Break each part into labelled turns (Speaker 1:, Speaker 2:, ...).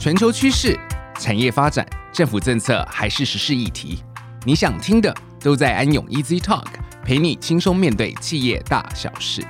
Speaker 1: 全球趋势、产业发展、政府政策还是时事议题，你想听的都在安永 Easy Talk，陪你轻松面对企业大小事。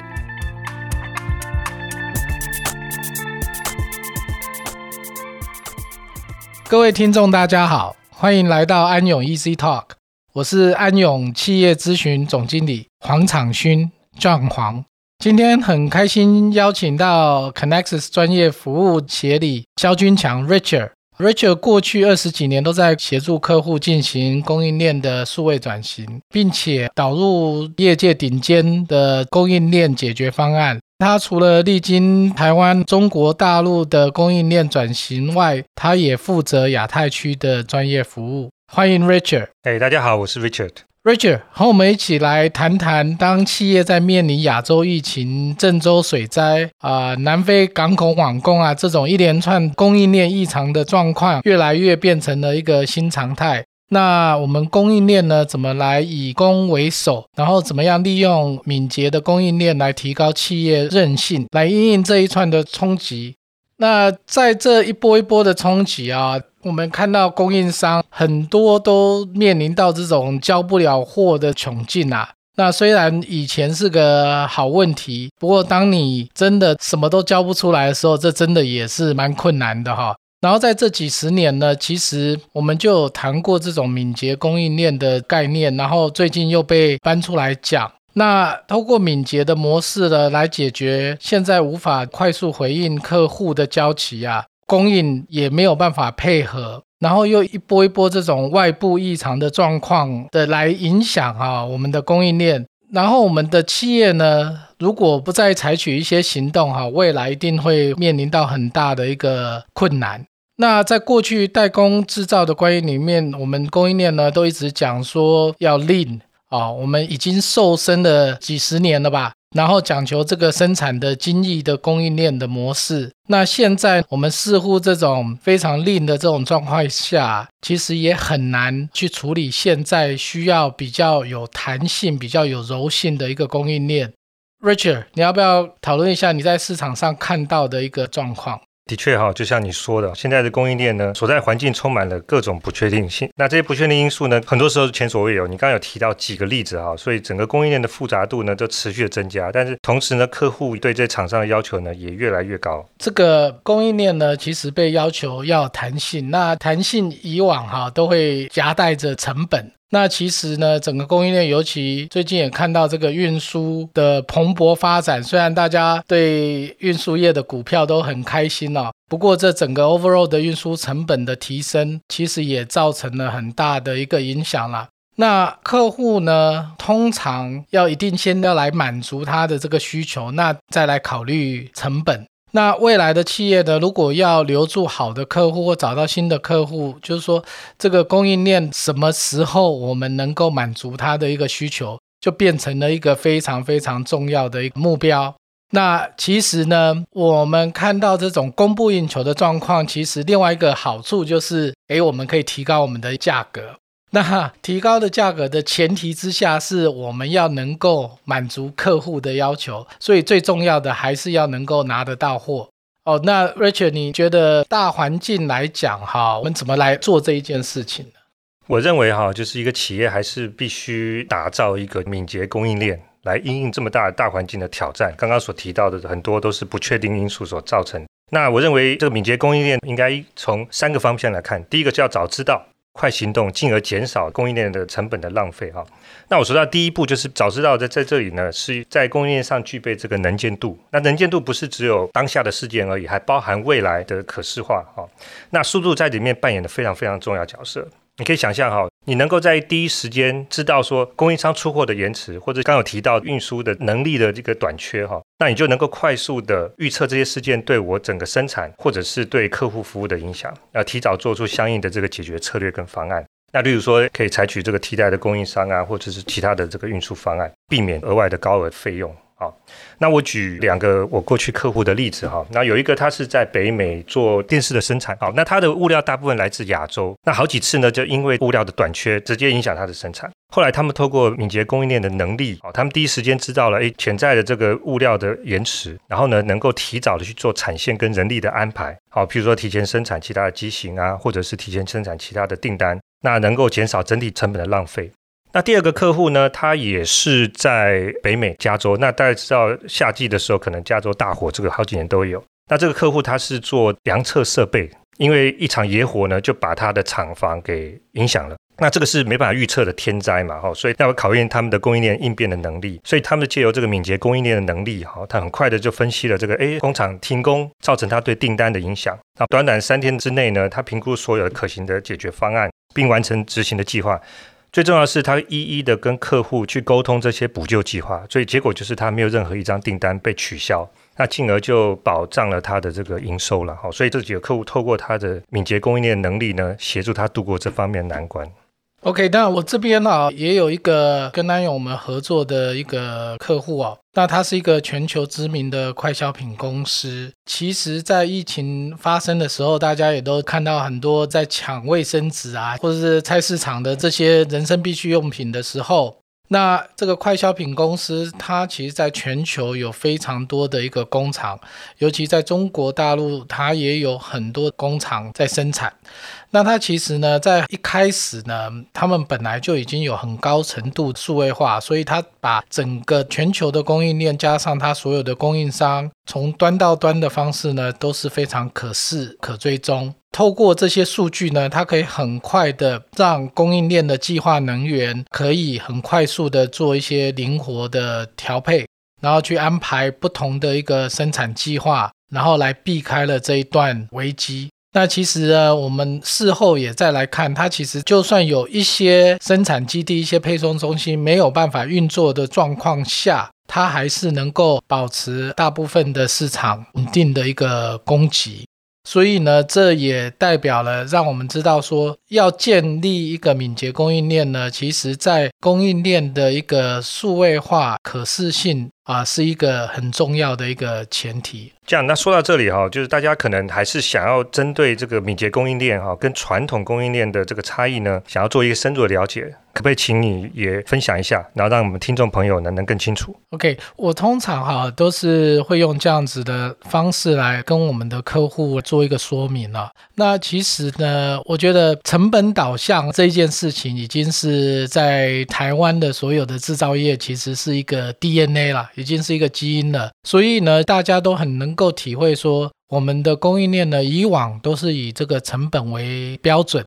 Speaker 2: 各位听众，大家好，欢迎来到安永 Easy Talk，我是安永企业咨询总经理黄昶勋 John 黄。今天很开心邀请到 Connexus 专业服务协理萧军强 Richard。Richard 过去二十几年都在协助客户进行供应链的数位转型，并且导入业界顶尖的供应链解决方案。他除了历经台湾、中国大陆的供应链转型外，他也负责亚太区的专业服务。欢迎 Richard。
Speaker 3: 哎，大家好，我是 Richard。
Speaker 2: Richard，和我们一起来谈谈，当企业在面临亚洲疫情、郑州水灾啊、南非港口网工啊这种一连串供应链异常的状况，越来越变成了一个新常态。那我们供应链呢，怎么来以攻为守？然后怎么样利用敏捷的供应链来提高企业韧性，来应应这一串的冲击？那在这一波一波的冲击啊，我们看到供应商很多都面临到这种交不了货的窘境啊。那虽然以前是个好问题，不过当你真的什么都交不出来的时候，这真的也是蛮困难的哈。然后在这几十年呢，其实我们就有谈过这种敏捷供应链的概念，然后最近又被搬出来讲。那通过敏捷的模式呢，来解决现在无法快速回应客户的交期啊，供应也没有办法配合，然后又一波一波这种外部异常的状况的来影响啊我们的供应链，然后我们的企业呢，如果不再采取一些行动哈，未来一定会面临到很大的一个困难。那在过去代工制造的关系里面，我们供应链呢都一直讲说要 Lean。啊、我们已经瘦身了几十年了吧，然后讲求这个生产的精益的供应链的模式。那现在我们似乎这种非常令的这种状况下，其实也很难去处理现在需要比较有弹性、比较有柔性的一个供应链。Richard，你要不要讨论一下你在市场上看到的一个状况？
Speaker 3: 的确哈，就像你说的，现在的供应链呢，所在环境充满了各种不确定性。那这些不确定因素呢，很多时候前所未有。你刚刚有提到几个例子哈，所以整个供应链的复杂度呢，就持续的增加。但是同时呢，客户对这厂商的要求呢，也越来越高。
Speaker 2: 这个供应链呢，其实被要求要弹性。那弹性以往哈，都会夹带着成本。那其实呢，整个供应链，尤其最近也看到这个运输的蓬勃发展。虽然大家对运输业的股票都很开心哦，不过这整个 overall 的运输成本的提升，其实也造成了很大的一个影响啦。那客户呢，通常要一定先要来满足他的这个需求，那再来考虑成本。那未来的企业呢，如果要留住好的客户或找到新的客户，就是说这个供应链什么时候我们能够满足他的一个需求，就变成了一个非常非常重要的一个目标。那其实呢，我们看到这种供不应求的状况，其实另外一个好处就是，诶，我们可以提高我们的价格。那提高的价格的前提之下，是我们要能够满足客户的要求，所以最重要的还是要能够拿得到货哦。那 Richard，你觉得大环境来讲，哈，我们怎么来做这一件事情呢？
Speaker 3: 我认为哈，就是一个企业还是必须打造一个敏捷供应链，来应应这么大的大环境的挑战。刚刚所提到的很多都是不确定因素所造成。那我认为这个敏捷供应链应该从三个方向来看，第一个就要早知道。快行动，进而减少供应链的成本的浪费哈。那我说到第一步就是早知道在在这里呢，是在供应链上具备这个能见度。那能见度不是只有当下的事件而已，还包含未来的可视化哈。那速度在里面扮演的非常非常重要角色。你可以想象哈，你能够在第一时间知道说供应商出货的延迟，或者刚有提到运输的能力的这个短缺哈，那你就能够快速的预测这些事件对我整个生产或者是对客户服务的影响，要提早做出相应的这个解决策略跟方案。那例如说可以采取这个替代的供应商啊，或者是其他的这个运输方案，避免额外的高额费用。好，那我举两个我过去客户的例子哈。那有一个他是在北美做电视的生产，好，那他的物料大部分来自亚洲，那好几次呢就因为物料的短缺，直接影响他的生产。后来他们透过敏捷供应链的能力，好，他们第一时间知道了，诶，潜在的这个物料的延迟，然后呢，能够提早的去做产线跟人力的安排，好，譬如说提前生产其他的机型啊，或者是提前生产其他的订单，那能够减少整体成本的浪费。那第二个客户呢，他也是在北美加州，那大家知道夏季的时候，可能加州大火，这个好几年都有。那这个客户他是做量测设备，因为一场野火呢，就把他的厂房给影响了。那这个是没办法预测的天灾嘛，哈，所以那要考验他们的供应链应变的能力，所以他们借由这个敏捷供应链的能力，哈，他很快的就分析了这个，哎，工厂停工造成他对订单的影响。那短短三天之内呢，他评估所有可行的解决方案，并完成执行的计划。最重要的是，他一一的跟客户去沟通这些补救计划，所以结果就是他没有任何一张订单被取消，那进而就保障了他的这个营收了，好。所以这几个客户透过他的敏捷供应链能力呢，协助他度过这方面难关。
Speaker 2: OK，那我这边啊也有一个跟安永我们合作的一个客户哦，那他是一个全球知名的快消品公司。其实，在疫情发生的时候，大家也都看到很多在抢卫生纸啊，或者是菜市场的这些人生必需用品的时候。那这个快消品公司，它其实在全球有非常多的一个工厂，尤其在中国大陆，它也有很多工厂在生产。那它其实呢，在一开始呢，他们本来就已经有很高程度数位化，所以它把整个全球的供应链加上它所有的供应商，从端到端的方式呢，都是非常可视、可追踪。透过这些数据呢，它可以很快的让供应链的计划能源可以很快速的做一些灵活的调配，然后去安排不同的一个生产计划，然后来避开了这一段危机。那其实呢，我们事后也再来看，它其实就算有一些生产基地、一些配送中心没有办法运作的状况下，它还是能够保持大部分的市场稳定的一个供给。所以呢，这也代表了让我们知道说，要建立一个敏捷供应链呢，其实在供应链的一个数位化、可视性啊，是一个很重要的一个前提。
Speaker 3: 这样，那说到这里哈，就是大家可能还是想要针对这个敏捷供应链哈，跟传统供应链的这个差异呢，想要做一个深入的了解。可不可以请你也分享一下，然后让我们听众朋友呢能更清楚
Speaker 2: ？OK，我通常哈都是会用这样子的方式来跟我们的客户做一个说明了。那其实呢，我觉得成本导向这件事情已经是在台湾的所有的制造业其实是一个 DNA 了，已经是一个基因了。所以呢，大家都很能够体会说，我们的供应链呢以往都是以这个成本为标准，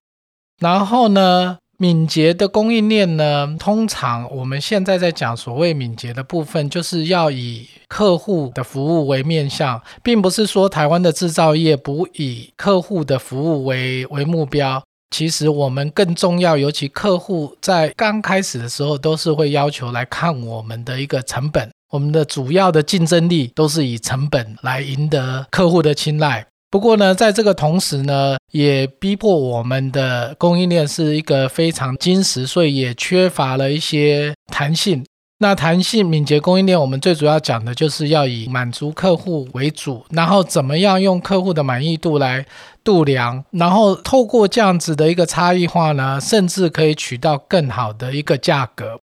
Speaker 2: 然后呢。敏捷的供应链呢，通常我们现在在讲所谓敏捷的部分，就是要以客户的服务为面向，并不是说台湾的制造业不以客户的服务为为目标。其实我们更重要，尤其客户在刚开始的时候，都是会要求来看我们的一个成本，我们的主要的竞争力都是以成本来赢得客户的青睐。不过呢，在这个同时呢，也逼迫我们的供应链是一个非常精实，所以也缺乏了一些弹性。那弹性敏捷供应链，我们最主要讲的就是要以满足客户为主，然后怎么样用客户的满意度来度量，然后透过这样子的一个差异化呢，甚至可以取到更好的一个价格。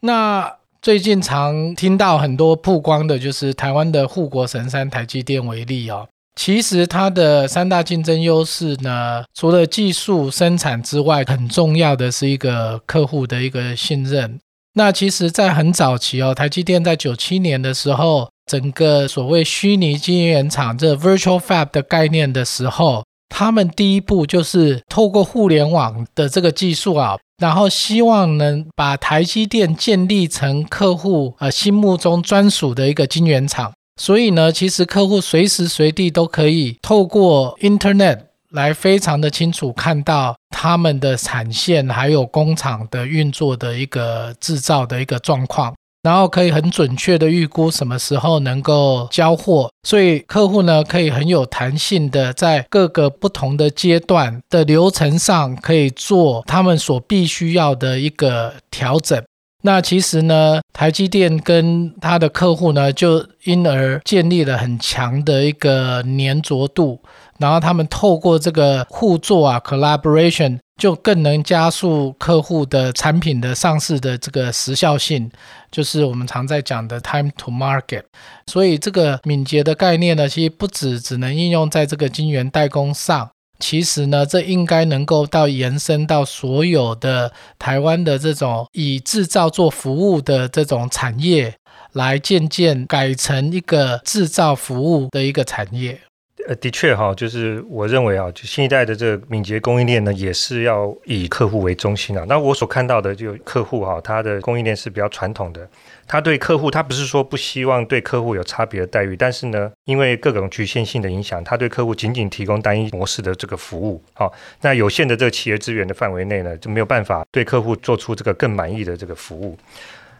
Speaker 2: 那最近常听到很多曝光的，就是台湾的护国神山台积电为例哦。其实它的三大竞争优势呢，除了技术生产之外，很重要的是一个客户的一个信任。那其实，在很早期哦，台积电在九七年的时候，整个所谓虚拟晶圆厂这 Virtual Fab 的概念的时候，他们第一步就是透过互联网的这个技术啊，然后希望能把台积电建立成客户呃心目中专属的一个晶圆厂。所以呢，其实客户随时随地都可以透过 Internet 来非常的清楚看到他们的产线还有工厂的运作的一个制造的一个状况，然后可以很准确的预估什么时候能够交货。所以客户呢，可以很有弹性的在各个不同的阶段的流程上，可以做他们所必须要的一个调整。那其实呢，台积电跟他的客户呢，就因而建立了很强的一个粘着度，然后他们透过这个互作啊，collaboration，就更能加速客户的产品的上市的这个时效性，就是我们常在讲的 time to market。所以这个敏捷的概念呢，其实不只只能应用在这个晶圆代工上，其实呢，这应该能够到延伸到所有的台湾的这种以制造做服务的这种产业，来渐渐改成一个制造服务的一个产业。
Speaker 3: 呃，的确哈，就是我认为啊，就新一代的这个敏捷供应链呢，也是要以客户为中心啊。那我所看到的，就客户哈，他的供应链是比较传统的，他对客户，他不是说不希望对客户有差别的待遇，但是呢，因为各种局限性的影响，他对客户仅仅提供单一模式的这个服务。好，那有限的这个企业资源的范围内呢，就没有办法对客户做出这个更满意的这个服务。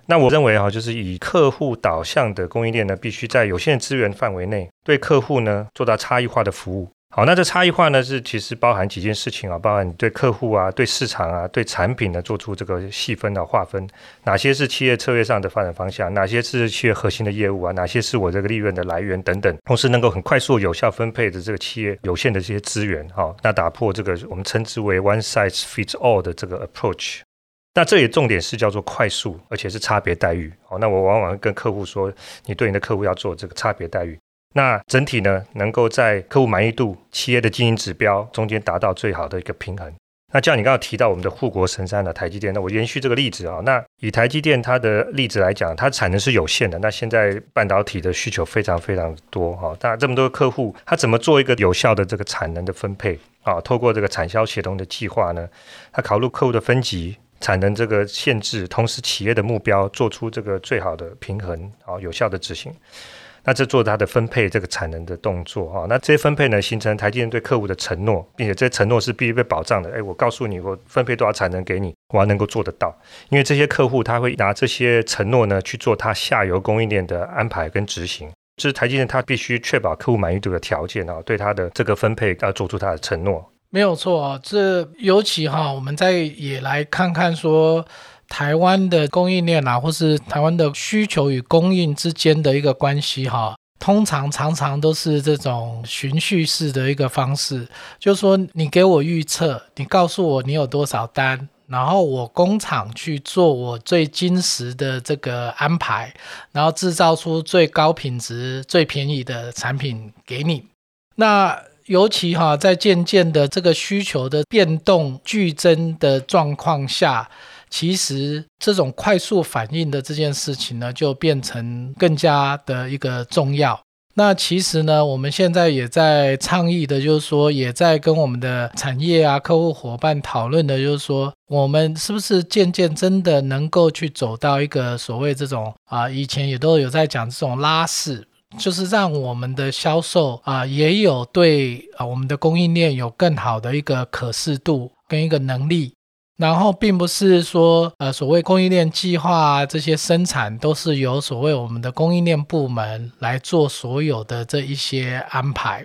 Speaker 3: 那我认为哈，就是以客户导向的供应链呢，必须在有限资源范围内，对客户呢做到差异化的服务。好，那这差异化呢，是其实包含几件事情啊，包含你对客户啊、对市场啊、对产品呢做出这个细分的划分，哪些是企业策略上的发展方向，哪些是企业核心的业务啊，哪些是我这个利润的来源等等，同时能够很快速有效分配的这个企业有限的这些资源，哈，那打破这个我们称之为 one size fits all 的这个 approach。那这里重点是叫做快速，而且是差别待遇。好，那我往往跟客户说，你对你的客户要做这个差别待遇。那整体呢，能够在客户满意度、企业的经营指标中间达到最好的一个平衡。那像你刚刚提到我们的护国神山的台积电，那我延续这个例子啊，那以台积电它的例子来讲，它产能是有限的。那现在半导体的需求非常非常多哈，那这么多客户，他怎么做一个有效的这个产能的分配啊？透过这个产销协同的计划呢，他考虑客户的分级。产能这个限制，同时企业的目标，做出这个最好的平衡，啊，有效的执行。那这做它的分配这个产能的动作，哈，那这些分配呢，形成台积电对客户的承诺，并且这些承诺是必须被保障的。哎，我告诉你，我分配多少产能给你，我还能够做得到。因为这些客户他会拿这些承诺呢去做他下游供应链的安排跟执行，这是台积电他必须确保客户满意度的条件啊，对他的这个分配要做出他的承诺。
Speaker 2: 没有错啊，这尤其哈，我们再也来看看说台湾的供应链啊，或是台湾的需求与供应之间的一个关系哈，通常常常都是这种循序式的一个方式，就是说你给我预测，你告诉我你有多少单，然后我工厂去做我最精实的这个安排，然后制造出最高品质、最便宜的产品给你，那。尤其哈，在渐渐的这个需求的变动剧增的状况下，其实这种快速反应的这件事情呢，就变成更加的一个重要。那其实呢，我们现在也在倡议的，就是说，也在跟我们的产业啊、客户伙伴讨论的，就是说，我们是不是渐渐真的能够去走到一个所谓这种啊，以前也都有在讲这种拉式。就是让我们的销售啊，也有对啊我们的供应链有更好的一个可视度跟一个能力。然后并不是说，呃，所谓供应链计划啊，这些生产都是由所谓我们的供应链部门来做所有的这一些安排。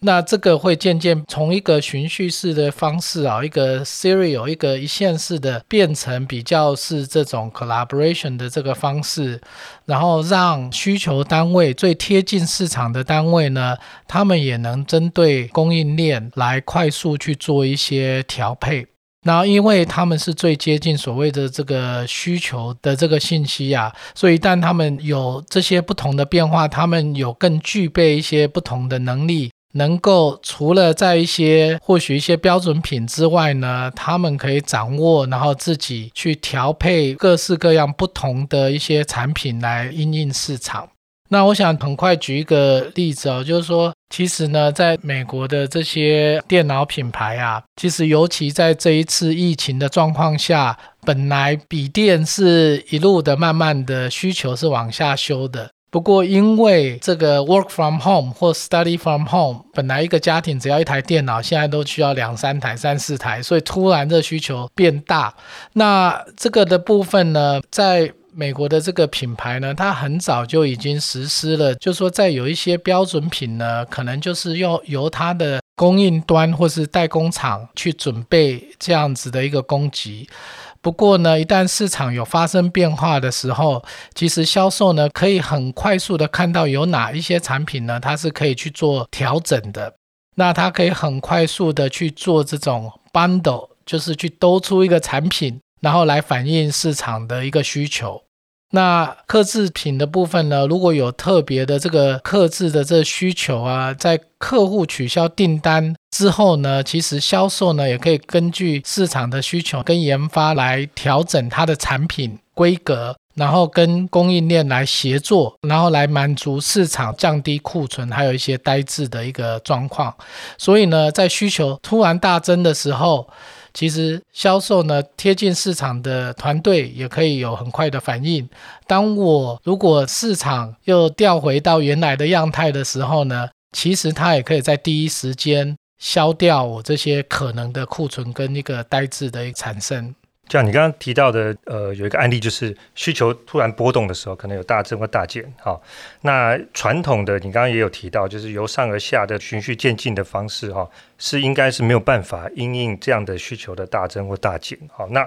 Speaker 2: 那这个会渐渐从一个循序式的方式啊，一个 serial，一个一线式的，变成比较是这种 collaboration 的这个方式，然后让需求单位最贴近市场的单位呢，他们也能针对供应链来快速去做一些调配。然后，因为他们是最接近所谓的这个需求的这个信息啊，所以一旦他们有这些不同的变化，他们有更具备一些不同的能力，能够除了在一些或许一些标准品之外呢，他们可以掌握，然后自己去调配各式各样不同的一些产品来应应市场。那我想很快举一个例子哦，就是说，其实呢，在美国的这些电脑品牌啊，其实尤其在这一次疫情的状况下，本来笔电是一路的慢慢的需求是往下修的。不过因为这个 work from home 或 study from home，本来一个家庭只要一台电脑，现在都需要两三台、三四台，所以突然这需求变大。那这个的部分呢，在美国的这个品牌呢，它很早就已经实施了，就说在有一些标准品呢，可能就是要由它的供应端或是代工厂去准备这样子的一个供给。不过呢，一旦市场有发生变化的时候，其实销售呢可以很快速的看到有哪一些产品呢，它是可以去做调整的。那它可以很快速的去做这种 bundle。就是去兜出一个产品，然后来反映市场的一个需求。那客制品的部分呢，如果有特别的这个客制的这需求啊，在客户取消订单之后呢，其实销售呢也可以根据市场的需求跟研发来调整它的产品规格。然后跟供应链来协作，然后来满足市场，降低库存，还有一些呆滞的一个状况。所以呢，在需求突然大增的时候，其实销售呢贴近市场的团队也可以有很快的反应。当我如果市场又调回到原来的样态的时候呢，其实它也可以在第一时间消掉我这些可能的库存跟一个呆滞的产生。
Speaker 3: 像你刚刚提到的，呃，有一个案例就是需求突然波动的时候，可能有大增或大减。好、哦，那传统的你刚刚也有提到，就是由上而下的循序渐进的方式，哈、哦，是应该是没有办法因应这样的需求的大增或大减。好、哦，那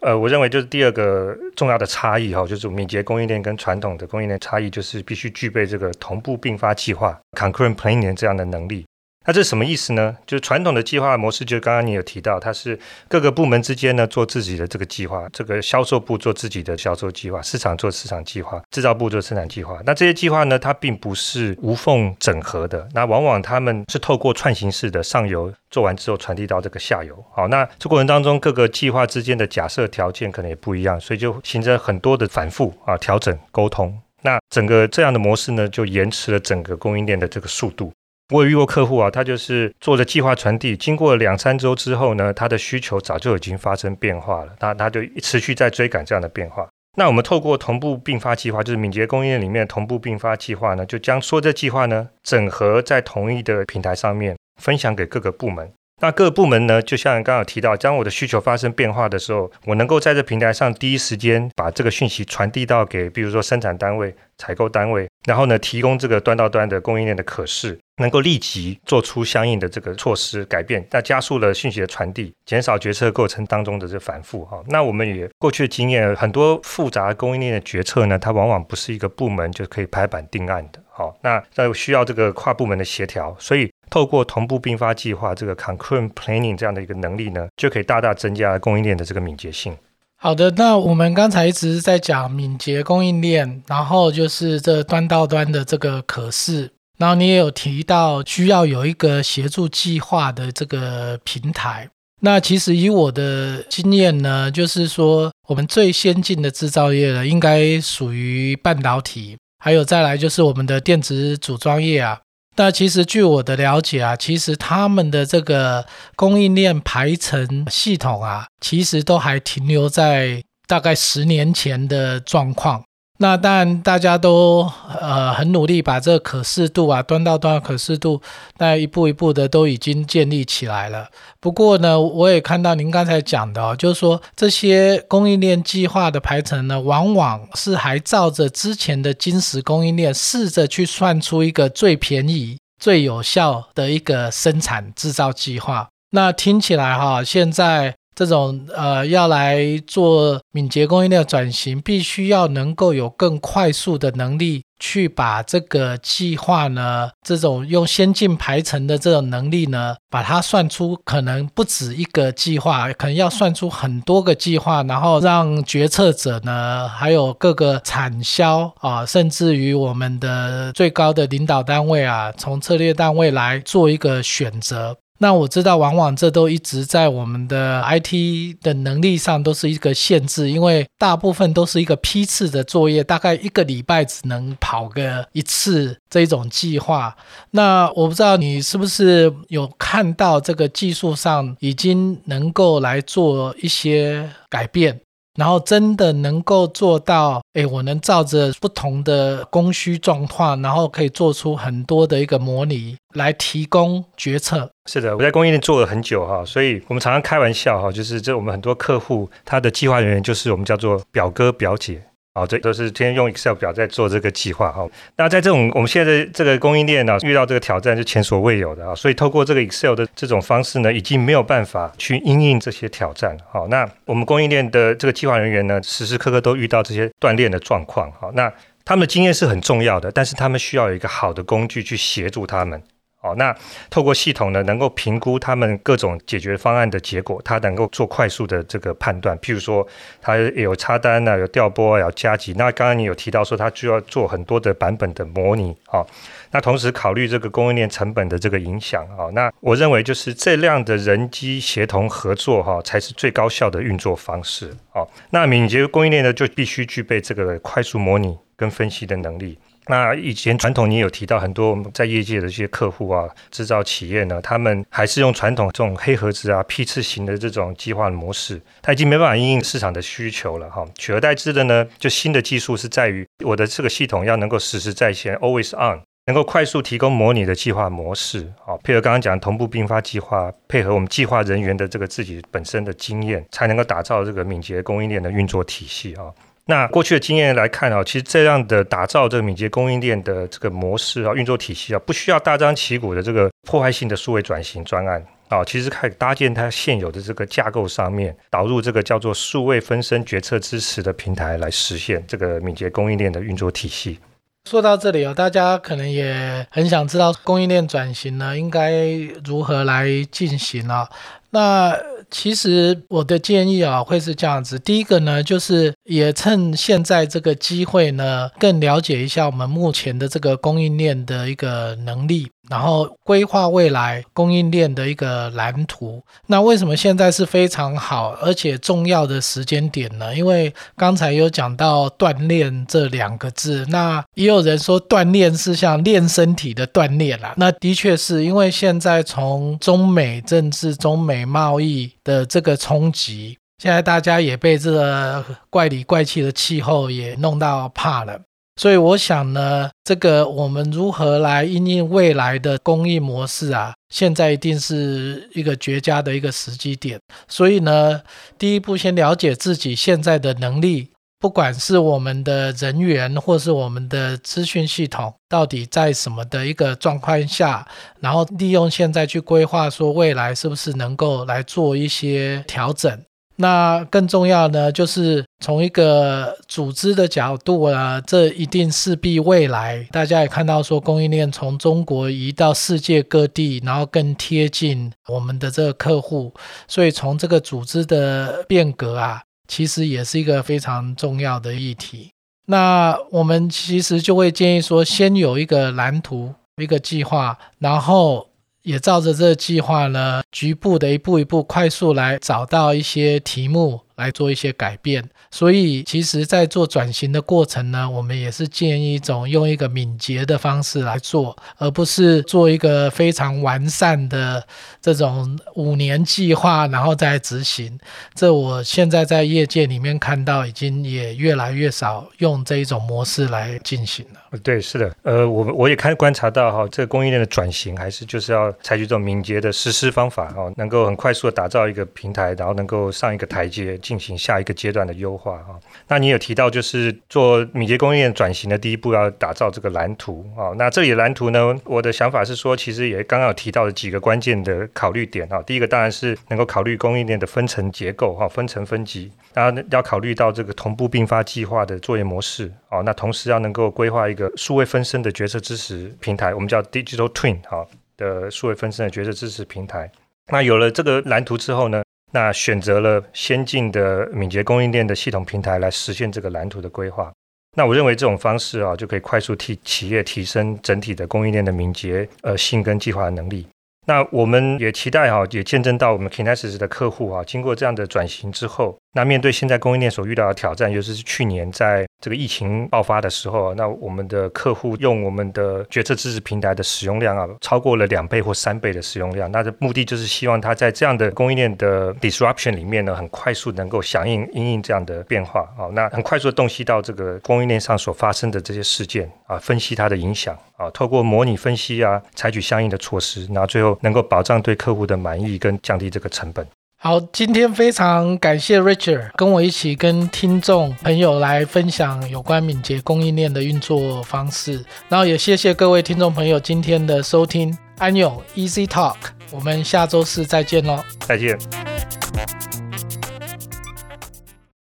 Speaker 3: 呃，我认为就是第二个重要的差异，哈、哦，就是敏捷供应链跟传统的供应链差异，就是必须具备这个同步并发计划 （concurrent planning） 这样的能力。那这什么意思呢？就是传统的计划模式，就刚刚你有提到，它是各个部门之间呢做自己的这个计划，这个销售部做自己的销售计划，市场做市场计划，制造部做生产计划。那这些计划呢，它并不是无缝整合的，那往往他们是透过串行式的上游做完之后传递到这个下游。好，那这过程当中各个计划之间的假设条件可能也不一样，所以就形成很多的反复啊调整沟通。那整个这样的模式呢，就延迟了整个供应链的这个速度。我有遇过客户啊，他就是做着计划传递，经过两三周之后呢，他的需求早就已经发生变化了，他他就持续在追赶这样的变化。那我们透过同步并发计划，就是敏捷供应链里面同步并发计划呢，就将说这计划呢整合在同一的平台上面，分享给各个部门。那各个部门呢，就像刚刚提到，当我的需求发生变化的时候，我能够在这平台上第一时间把这个讯息传递到给，比如说生产单位、采购单位，然后呢，提供这个端到端的供应链的可视，能够立即做出相应的这个措施改变，那加速了讯息的传递，减少决策过程当中的这反复哈。那我们也过去的经验，很多复杂供应链的决策呢，它往往不是一个部门就可以拍板定案的。好，那在需要这个跨部门的协调，所以。透过同步并发计划这个 concurrent planning 这样的一个能力呢，就可以大大增加供应链的这个敏捷性。
Speaker 2: 好的，那我们刚才一直在讲敏捷供应链，然后就是这端到端的这个可视，然后你也有提到需要有一个协助计划的这个平台。那其实以我的经验呢，就是说我们最先进的制造业呢，应该属于半导体，还有再来就是我们的电子组装业啊。那其实据我的了解啊，其实他们的这个供应链排程系统啊，其实都还停留在大概十年前的状况。那当然，大家都呃很努力把这个可视度啊，端到端的可视度，那一步一步的都已经建立起来了。不过呢，我也看到您刚才讲的哦，就是说这些供应链计划的排程呢，往往是还照着之前的金石供应链，试着去算出一个最便宜、最有效的一个生产制造计划。那听起来哈，现在。这种呃，要来做敏捷供应链的转型，必须要能够有更快速的能力，去把这个计划呢，这种用先进排程的这种能力呢，把它算出可能不止一个计划，可能要算出很多个计划，然后让决策者呢，还有各个产销啊，甚至于我们的最高的领导单位啊，从策略单位来做一个选择。那我知道，往往这都一直在我们的 IT 的能力上都是一个限制，因为大部分都是一个批次的作业，大概一个礼拜只能跑个一次这种计划。那我不知道你是不是有看到这个技术上已经能够来做一些改变。然后真的能够做到，哎，我能照着不同的供需状况，然后可以做出很多的一个模拟来提供决策。
Speaker 3: 是的，我在供应链做了很久哈，所以我们常常开玩笑哈，就是这我们很多客户他的计划人员就是我们叫做表哥表姐。好，这都是天天用 Excel 表在做这个计划哈。那在这种我们现在的这个供应链呢，遇到这个挑战是前所未有的啊。所以透过这个 Excel 的这种方式呢，已经没有办法去因应这些挑战。好，那我们供应链的这个计划人员呢，时时刻刻都遇到这些断链的状况。好，那他们的经验是很重要的，但是他们需要有一个好的工具去协助他们。哦，那透过系统呢，能够评估他们各种解决方案的结果，它能够做快速的这个判断。譬如说，它有插单啊，有调拨啊，有加急。那刚刚你有提到说，它就要做很多的版本的模拟啊、哦。那同时考虑这个供应链成本的这个影响啊、哦。那我认为就是这样的人机协同合作哈、才是最高效的运作方式啊、哦。那敏捷供应链呢，就必须具备这个快速模拟跟分析的能力。那以前传统你有提到很多我们在业界的这些客户啊，制造企业呢，他们还是用传统这种黑盒子啊、批次型的这种计划模式，它已经没办法应应市场的需求了哈。取而代之的呢，就新的技术是在于我的这个系统要能够实时在线，always on，能够快速提供模拟的计划模式啊，配合刚刚讲同步并发计划，配合我们计划人员的这个自己本身的经验，才能够打造这个敏捷供应链的运作体系啊。那过去的经验来看啊，其实这样的打造这个敏捷供应链的这个模式啊，运作体系啊，不需要大张旗鼓的这个破坏性的数位转型专案啊，其实可以搭建它现有的这个架构上面，导入这个叫做数位分身决策支持的平台来实现这个敏捷供应链的运作体系。
Speaker 2: 说到这里哦，大家可能也很想知道供应链转型呢，应该如何来进行啊？那其实我的建议啊，会是这样子。第一个呢，就是也趁现在这个机会呢，更了解一下我们目前的这个供应链的一个能力。然后规划未来供应链的一个蓝图。那为什么现在是非常好而且重要的时间点呢？因为刚才有讲到锻炼这两个字，那也有人说锻炼是像练身体的锻炼啦。那的确是因为现在从中美政治、中美贸易的这个冲击，现在大家也被这个怪里怪气的气候也弄到怕了。所以我想呢，这个我们如何来应应未来的公益模式啊？现在一定是一个绝佳的一个时机点。所以呢，第一步先了解自己现在的能力，不管是我们的人员或是我们的资讯系统，到底在什么的一个状况下，然后利用现在去规划，说未来是不是能够来做一些调整。那更重要呢，就是从一个组织的角度啊，这一定势必未来大家也看到说，供应链从中国移到世界各地，然后更贴近我们的这个客户，所以从这个组织的变革啊，其实也是一个非常重要的议题。那我们其实就会建议说，先有一个蓝图，一个计划，然后。也照着这个计划呢，局部的一步一步快速来找到一些题目来做一些改变。所以，其实，在做转型的过程呢，我们也是建议一种用一个敏捷的方式来做，而不是做一个非常完善的这种五年计划，然后再执行。这我现在在业界里面看到，已经也越来越少用这一种模式来进行了。
Speaker 3: 对，是的，呃，我我也看观察到哈，这个供应链的转型还是就是要采取这种敏捷的实施方法哦，能够很快速的打造一个平台，然后能够上一个台阶，进行下一个阶段的优化。哈，那你有提到就是做敏捷供应链转型的第一步要打造这个蓝图啊。那这里的蓝图呢，我的想法是说，其实也刚刚有提到的几个关键的考虑点哈。第一个当然是能够考虑供应链的分层结构哈，分层分级，然后要考虑到这个同步并发计划的作业模式啊。那同时要能够规划一个数位分身的决策支持平台，我们叫 Digital Twin 哈的数位分身的决策支持平台。那有了这个蓝图之后呢，那选择了先进的敏捷供应链的系统平台来实现这个蓝图的规划。那我认为这种方式啊，就可以快速替企业提升整体的供应链的敏捷呃性跟计划能力。那我们也期待哈，也见证到我们 Kinesis 的客户啊，经过这样的转型之后。那面对现在供应链所遇到的挑战，尤其是去年在这个疫情爆发的时候，那我们的客户用我们的决策支持平台的使用量啊，超过了两倍或三倍的使用量。那的目的就是希望他在这样的供应链的 disruption 里面呢，很快速能够响应因应这样的变化啊，那很快速的洞悉到这个供应链上所发生的这些事件啊，分析它的影响啊，透过模拟分析啊，采取相应的措施，然后最后能够保障对客户的满意跟降低这个成本。
Speaker 2: 好，今天非常感谢 Richard 跟我一起跟听众朋友来分享有关敏捷供应链的运作方式，然后也谢谢各位听众朋友今天的收听，安永 Easy Talk，我们下周四再见喽，
Speaker 3: 再见。